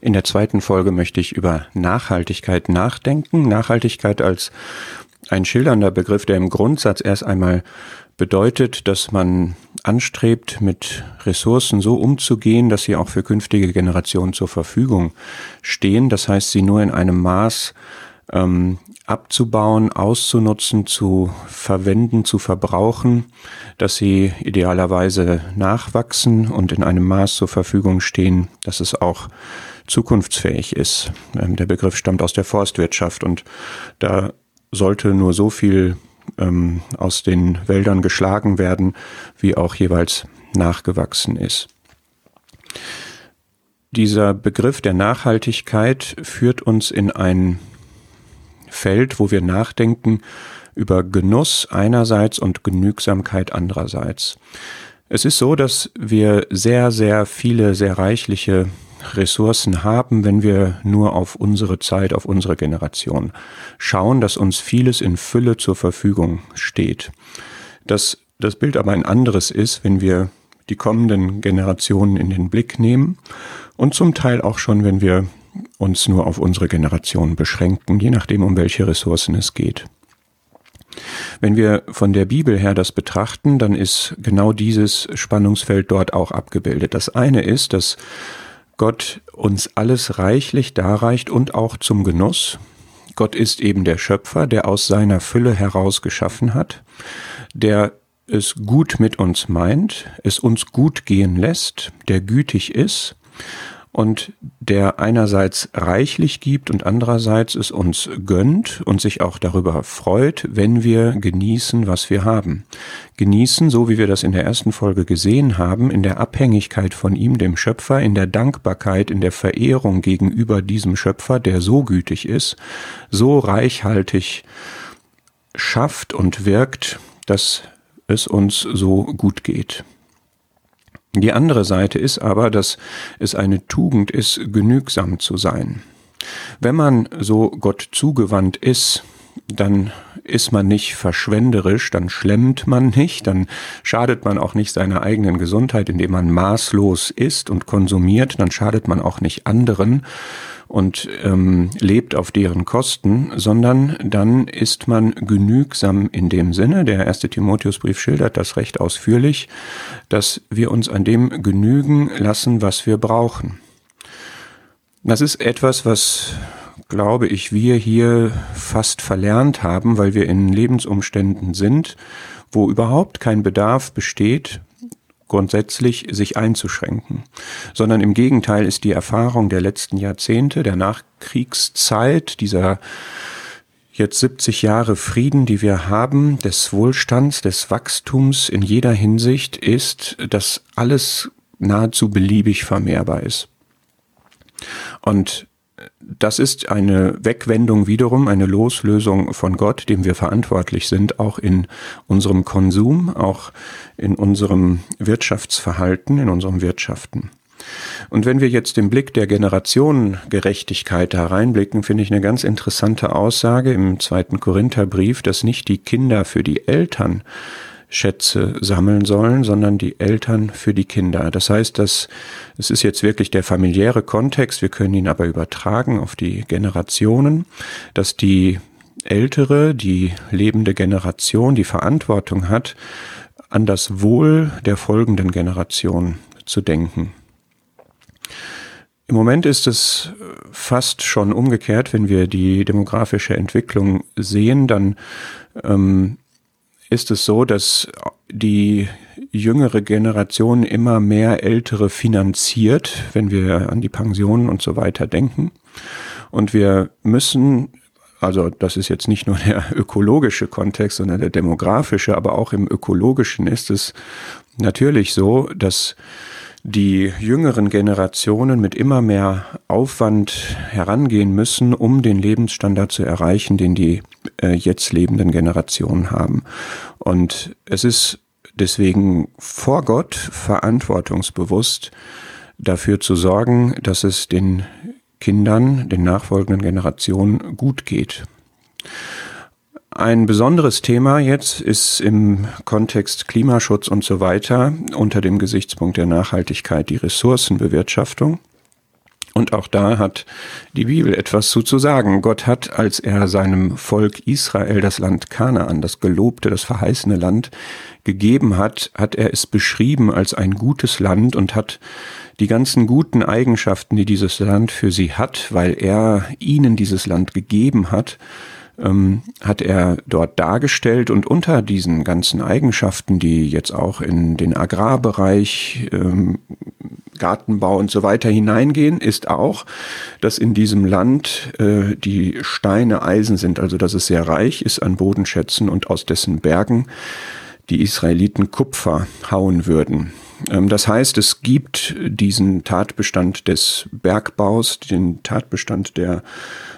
In der zweiten Folge möchte ich über Nachhaltigkeit nachdenken. Nachhaltigkeit als ein schildernder Begriff, der im Grundsatz erst einmal bedeutet, dass man anstrebt, mit Ressourcen so umzugehen, dass sie auch für künftige Generationen zur Verfügung stehen. Das heißt, sie nur in einem Maß ähm, abzubauen, auszunutzen, zu verwenden, zu verbrauchen, dass sie idealerweise nachwachsen und in einem Maß zur Verfügung stehen, dass es auch zukunftsfähig ist. Ähm, der Begriff stammt aus der Forstwirtschaft und da sollte nur so viel ähm, aus den Wäldern geschlagen werden, wie auch jeweils nachgewachsen ist. Dieser Begriff der Nachhaltigkeit führt uns in ein Feld, wo wir nachdenken über Genuss einerseits und Genügsamkeit andererseits. Es ist so, dass wir sehr, sehr viele, sehr reichliche Ressourcen haben, wenn wir nur auf unsere Zeit, auf unsere Generation schauen, dass uns vieles in Fülle zur Verfügung steht. Dass das Bild aber ein anderes ist, wenn wir die kommenden Generationen in den Blick nehmen und zum Teil auch schon, wenn wir uns nur auf unsere Generation beschränken, je nachdem, um welche Ressourcen es geht. Wenn wir von der Bibel her das betrachten, dann ist genau dieses Spannungsfeld dort auch abgebildet. Das eine ist, dass Gott uns alles reichlich darreicht und auch zum Genuss. Gott ist eben der Schöpfer, der aus seiner Fülle heraus geschaffen hat, der es gut mit uns meint, es uns gut gehen lässt, der gütig ist und der einerseits reichlich gibt und andererseits es uns gönnt und sich auch darüber freut, wenn wir genießen, was wir haben. Genießen, so wie wir das in der ersten Folge gesehen haben, in der Abhängigkeit von ihm, dem Schöpfer, in der Dankbarkeit, in der Verehrung gegenüber diesem Schöpfer, der so gütig ist, so reichhaltig schafft und wirkt, dass es uns so gut geht. Die andere Seite ist aber, dass es eine Tugend ist, genügsam zu sein. Wenn man so Gott zugewandt ist, dann ist man nicht verschwenderisch, dann schlemmt man nicht, dann schadet man auch nicht seiner eigenen Gesundheit, indem man maßlos isst und konsumiert, dann schadet man auch nicht anderen und ähm, lebt auf deren Kosten, sondern dann ist man genügsam in dem Sinne, der erste Timotheusbrief schildert das recht ausführlich, dass wir uns an dem genügen lassen, was wir brauchen. Das ist etwas, was glaube ich, wir hier fast verlernt haben, weil wir in Lebensumständen sind, wo überhaupt kein Bedarf besteht, grundsätzlich sich einzuschränken, sondern im Gegenteil ist die Erfahrung der letzten Jahrzehnte, der Nachkriegszeit, dieser jetzt 70 Jahre Frieden, die wir haben, des Wohlstands, des Wachstums in jeder Hinsicht, ist, dass alles nahezu beliebig vermehrbar ist. Und das ist eine Wegwendung wiederum, eine Loslösung von Gott, dem wir verantwortlich sind, auch in unserem Konsum, auch in unserem Wirtschaftsverhalten, in unserem Wirtschaften. Und wenn wir jetzt den Blick der Generationengerechtigkeit hereinblicken, finde ich eine ganz interessante Aussage im zweiten Korintherbrief, dass nicht die Kinder für die Eltern Schätze sammeln sollen, sondern die Eltern für die Kinder. Das heißt, dass es ist jetzt wirklich der familiäre Kontext, wir können ihn aber übertragen auf die Generationen, dass die ältere, die lebende Generation die Verantwortung hat, an das Wohl der folgenden Generation zu denken. Im Moment ist es fast schon umgekehrt, wenn wir die demografische Entwicklung sehen, dann ähm, ist es so, dass die jüngere Generation immer mehr Ältere finanziert, wenn wir an die Pensionen und so weiter denken. Und wir müssen, also das ist jetzt nicht nur der ökologische Kontext, sondern der demografische, aber auch im ökologischen ist es natürlich so, dass die jüngeren Generationen mit immer mehr Aufwand herangehen müssen, um den Lebensstandard zu erreichen, den die äh, jetzt lebenden Generationen haben. Und es ist deswegen vor Gott verantwortungsbewusst dafür zu sorgen, dass es den Kindern, den nachfolgenden Generationen gut geht. Ein besonderes Thema jetzt ist im Kontext Klimaschutz und so weiter unter dem Gesichtspunkt der Nachhaltigkeit die Ressourcenbewirtschaftung. Und auch da hat die Bibel etwas zu, zu sagen. Gott hat, als er seinem Volk Israel das Land Kanaan, das gelobte, das verheißene Land gegeben hat, hat er es beschrieben als ein gutes Land und hat die ganzen guten Eigenschaften, die dieses Land für sie hat, weil er ihnen dieses Land gegeben hat, ähm, hat er dort dargestellt und unter diesen ganzen Eigenschaften, die jetzt auch in den Agrarbereich, ähm, Gartenbau und so weiter hineingehen, ist auch, dass in diesem Land äh, die Steine Eisen sind, also dass es sehr reich ist an Bodenschätzen und aus dessen Bergen die Israeliten Kupfer hauen würden. Ähm, das heißt, es gibt diesen Tatbestand des Bergbaus, den Tatbestand der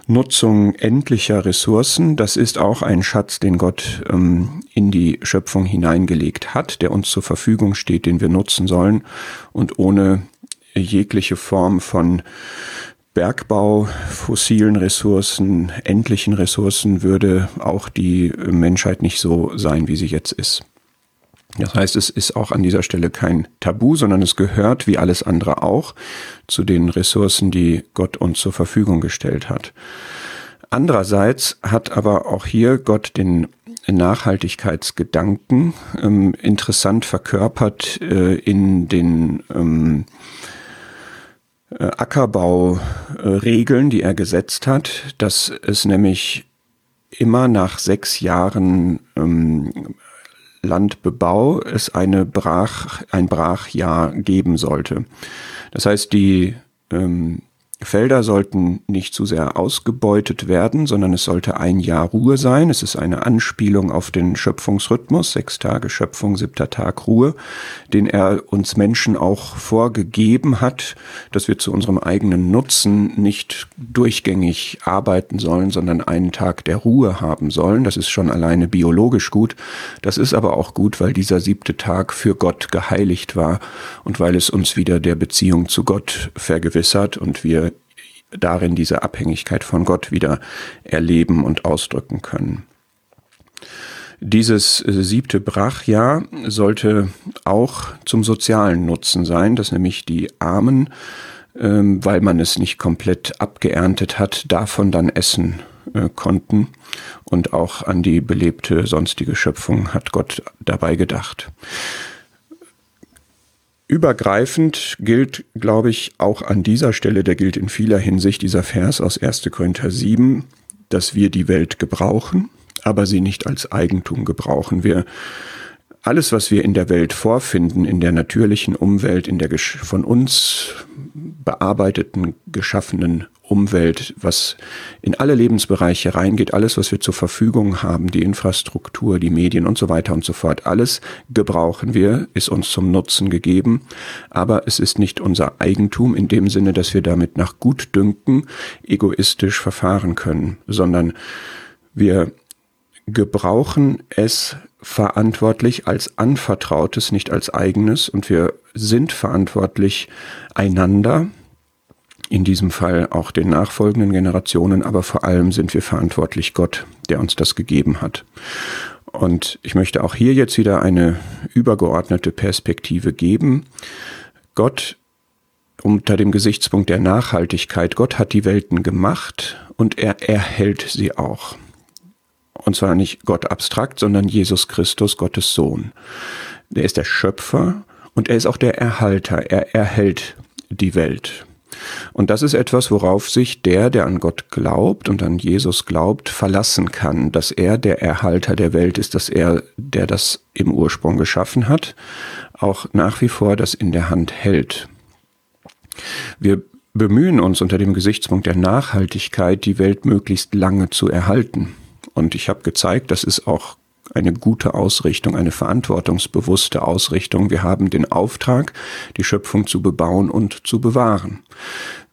Nutzung endlicher Ressourcen. Das ist auch ein Schatz, den Gott ähm, in die Schöpfung hineingelegt hat, der uns zur Verfügung steht, den wir nutzen sollen. Und ohne jegliche Form von Bergbau, fossilen Ressourcen, endlichen Ressourcen würde auch die Menschheit nicht so sein, wie sie jetzt ist. Das heißt, es ist auch an dieser Stelle kein Tabu, sondern es gehört, wie alles andere auch, zu den Ressourcen, die Gott uns zur Verfügung gestellt hat. Andererseits hat aber auch hier Gott den Nachhaltigkeitsgedanken ähm, interessant verkörpert äh, in den ähm, äh, Ackerbauregeln, die er gesetzt hat, dass es nämlich immer nach sechs Jahren ähm, Landbebau es eine Brach, ein Brachjahr geben sollte. Das heißt, die ähm, Felder sollten nicht zu sehr ausgebeutet werden, sondern es sollte ein Jahr Ruhe sein. Es ist eine Anspielung auf den Schöpfungsrhythmus, sechs Tage Schöpfung, siebter Tag Ruhe, den er uns Menschen auch vorgegeben hat, dass wir zu unserem eigenen Nutzen nicht durchgängig arbeiten sollen, sondern einen Tag der Ruhe haben sollen. Das ist schon alleine biologisch gut. Das ist aber auch gut, weil dieser siebte Tag für Gott geheiligt war und weil es uns wieder der Beziehung zu Gott vergewissert und wir darin diese Abhängigkeit von Gott wieder erleben und ausdrücken können. Dieses äh, siebte Brachjahr sollte auch zum sozialen Nutzen sein, dass nämlich die Armen, ähm, weil man es nicht komplett abgeerntet hat, davon dann essen äh, konnten. Und auch an die belebte sonstige Schöpfung hat Gott dabei gedacht. Übergreifend gilt, glaube ich, auch an dieser Stelle, der gilt in vieler Hinsicht dieser Vers aus 1. Korinther 7, dass wir die Welt gebrauchen, aber sie nicht als Eigentum gebrauchen. Wir alles, was wir in der Welt vorfinden, in der natürlichen Umwelt, in der von uns bearbeiteten, geschaffenen Umwelt, was in alle Lebensbereiche reingeht, alles, was wir zur Verfügung haben, die Infrastruktur, die Medien und so weiter und so fort, alles gebrauchen wir, ist uns zum Nutzen gegeben, aber es ist nicht unser Eigentum in dem Sinne, dass wir damit nach Gutdünken egoistisch verfahren können, sondern wir gebrauchen es verantwortlich als anvertrautes, nicht als eigenes. Und wir sind verantwortlich einander, in diesem Fall auch den nachfolgenden Generationen, aber vor allem sind wir verantwortlich Gott, der uns das gegeben hat. Und ich möchte auch hier jetzt wieder eine übergeordnete Perspektive geben. Gott unter dem Gesichtspunkt der Nachhaltigkeit, Gott hat die Welten gemacht und er erhält sie auch. Und zwar nicht Gott abstrakt, sondern Jesus Christus, Gottes Sohn. Der ist der Schöpfer und er ist auch der Erhalter. Er erhält die Welt. Und das ist etwas, worauf sich der, der an Gott glaubt und an Jesus glaubt, verlassen kann, dass er der Erhalter der Welt ist, dass er, der das im Ursprung geschaffen hat, auch nach wie vor das in der Hand hält. Wir bemühen uns unter dem Gesichtspunkt der Nachhaltigkeit, die Welt möglichst lange zu erhalten. Und ich habe gezeigt, das ist auch eine gute Ausrichtung, eine verantwortungsbewusste Ausrichtung. Wir haben den Auftrag, die Schöpfung zu bebauen und zu bewahren.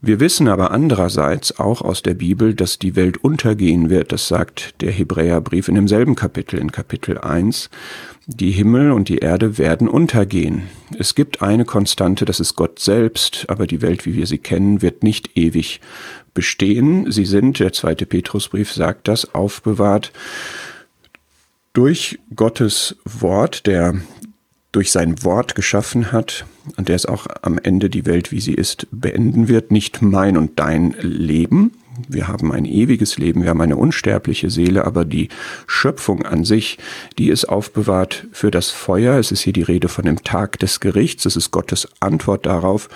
Wir wissen aber andererseits auch aus der Bibel, dass die Welt untergehen wird. Das sagt der Hebräerbrief in demselben Kapitel, in Kapitel 1. Die Himmel und die Erde werden untergehen. Es gibt eine Konstante, das ist Gott selbst, aber die Welt, wie wir sie kennen, wird nicht ewig bestehen. Sie sind, der zweite Petrusbrief sagt das, aufbewahrt durch Gottes Wort, der durch sein Wort geschaffen hat und der es auch am Ende die Welt, wie sie ist, beenden wird. Nicht mein und dein Leben, wir haben ein ewiges Leben, wir haben eine unsterbliche Seele, aber die Schöpfung an sich, die ist aufbewahrt für das Feuer. Es ist hier die Rede von dem Tag des Gerichts. Es ist Gottes Antwort darauf,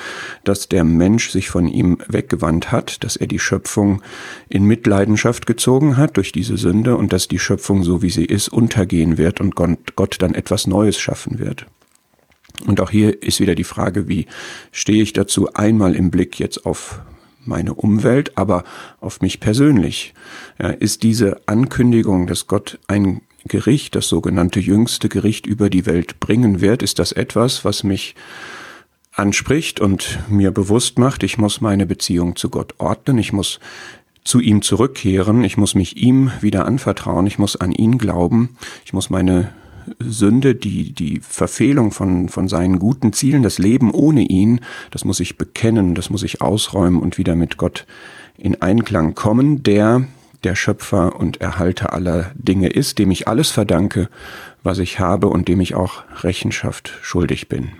dass der Mensch sich von ihm weggewandt hat, dass er die Schöpfung in Mitleidenschaft gezogen hat durch diese Sünde und dass die Schöpfung, so wie sie ist, untergehen wird und Gott dann etwas Neues schaffen wird. Und auch hier ist wieder die Frage, wie stehe ich dazu einmal im Blick jetzt auf meine Umwelt, aber auf mich persönlich. Ja, ist diese Ankündigung, dass Gott ein Gericht, das sogenannte jüngste Gericht über die Welt bringen wird, ist das etwas, was mich anspricht und mir bewusst macht, ich muss meine Beziehung zu Gott ordnen, ich muss zu ihm zurückkehren, ich muss mich ihm wieder anvertrauen, ich muss an ihn glauben, ich muss meine Sünde, die, die Verfehlung von, von seinen guten Zielen, das Leben ohne ihn, das muss ich bekennen, das muss ich ausräumen und wieder mit Gott in Einklang kommen, der der Schöpfer und Erhalter aller Dinge ist, dem ich alles verdanke, was ich habe und dem ich auch Rechenschaft schuldig bin.